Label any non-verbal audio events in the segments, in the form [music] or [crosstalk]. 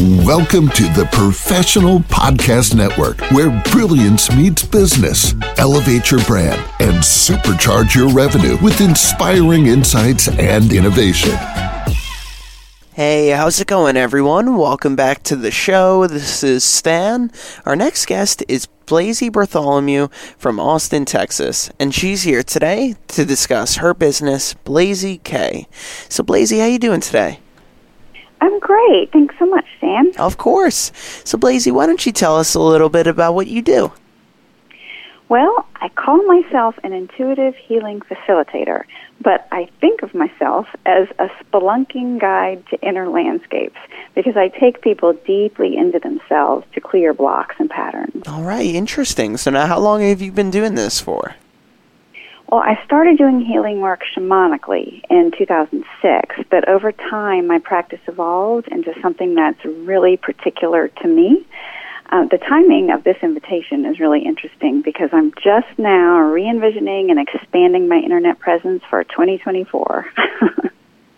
Welcome to the Professional Podcast Network, where brilliance meets business. Elevate your brand and supercharge your revenue with inspiring insights and innovation. Hey, how's it going, everyone? Welcome back to the show. This is Stan. Our next guest is Blaizie Burtholomew from Austin, Texas, and she's here today to discuss her business, Blaizie K. So, Blaizie, how you doing today? Great. Thanks so much, Stan. Of course. So, Blaizie, why don't you tell us a little bit about what you do? Well, I call myself an intuitive healing facilitator, but I think of myself as a spelunking guide to inner landscapes because I take people deeply into themselves to clear blocks and patterns. All right, interesting. So, now how long have you been doing this for? Well, I started doing healing work shamanically in 2006, but over time my practice evolved into something that's really particular to me. Uh, the timing of this invitation is really interesting because I'm just now re-envisioning and expanding my internet presence for 2024. [laughs]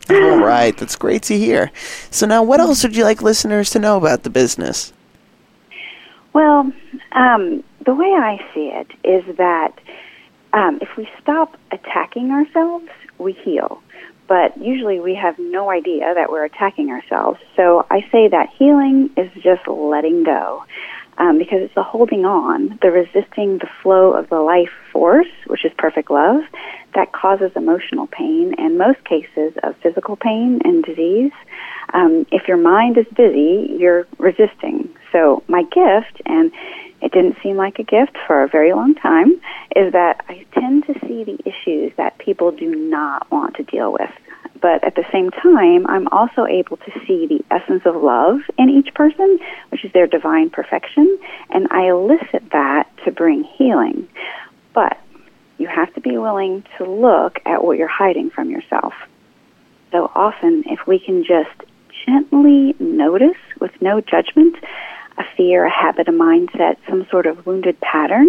All right, that's great to hear. So now, what else would you like listeners to know about the business? Well, um, the way I see it is that um, if we stop attacking ourselves, we heal. But usually we have no idea that we're attacking ourselves. So I say that healing is just letting go. Um, because it's the holding on, the resisting the flow of the life force, which is perfect love, that causes emotional pain and most cases of physical pain and disease. Um, if your mind is busy, you're resisting. So my gift, and it didn't seem like a gift for a very long time, is that I tend to see the issues that people do not want to deal with. But at the same time, I'm also able to see the essence of love in each person, which is their divine perfection, and I elicit that to bring healing. But you have to be willing to look at what you're hiding from yourself. So often, if we can just gently notice with no judgment a fear, a habit, a mindset, some sort of wounded pattern,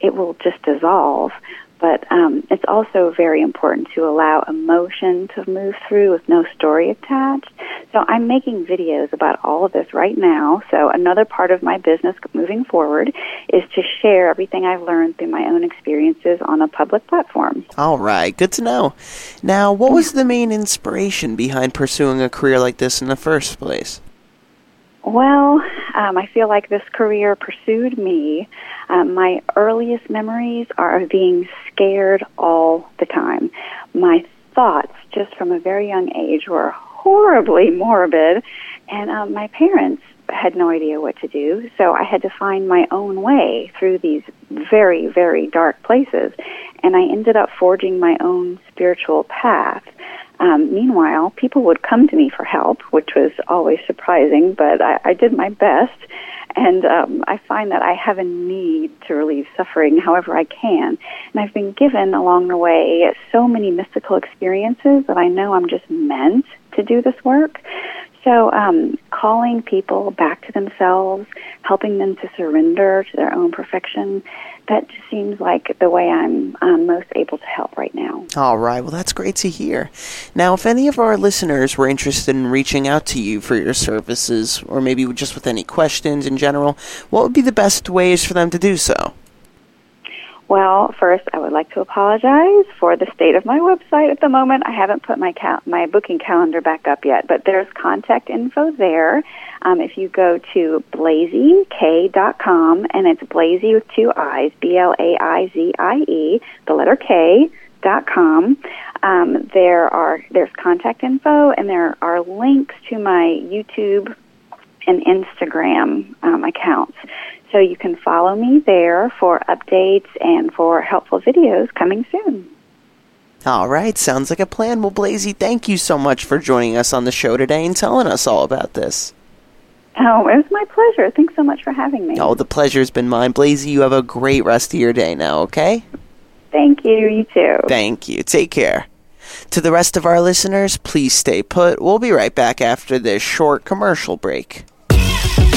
it will just dissolve. But um, it's also very important to allow emotion to move through with no story attached. So I'm making videos about all of this right now. So another part of my business moving forward is to share everything I've learned through my own experiences on a public platform. All right, good to know. Now, what was the main inspiration behind pursuing a career like this in the first place? Well, um, I feel like this career pursued me. Um, my earliest memories are of being scared all the time. My thoughts, just from a very young age, were horribly [laughs] morbid, and um, my parents had no idea what to do, so I had to find my own way through these very, very dark places, and I ended up forging my own spiritual path. Um, meanwhile, people would come to me for help, which was always surprising, but I, I did my best. And um, I find that I have a need to relieve suffering however I can. And I've been given along the way so many mystical experiences that I know I'm just meant to do this work. So, um, calling people back to themselves, helping them to surrender to their own perfection, that just seems like the way I'm most able to help right now. All right. Well, that's great to hear. Now, if any of our listeners were interested in reaching out to you for your services, or maybe just with any questions in general, what would be the best ways for them to do so? Well, first, I would like to apologize for the state of my website at the moment. I haven't put my cal- my booking calendar back up yet, but there's contact info there. Um, if you go to blaiziek.com, and it's Blaizie with two I's, B L A I Z I E, the letter K dot com. Um, there are there's contact info, and there are links to my YouTube and Instagram um, accounts. So you can follow me there for updates and for helpful videos coming soon. All right, sounds like a plan. Well, Blaizie, thank you so much for joining us on the show today and telling us all about this. Oh, it was my pleasure. Thanks so much for having me. Oh, the pleasure's been mine. Blaizie, you have a great rest of your day now, okay? Thank you. You too. Thank you. Take care. To the rest of our listeners, please stay put. We'll be right back after this short commercial break.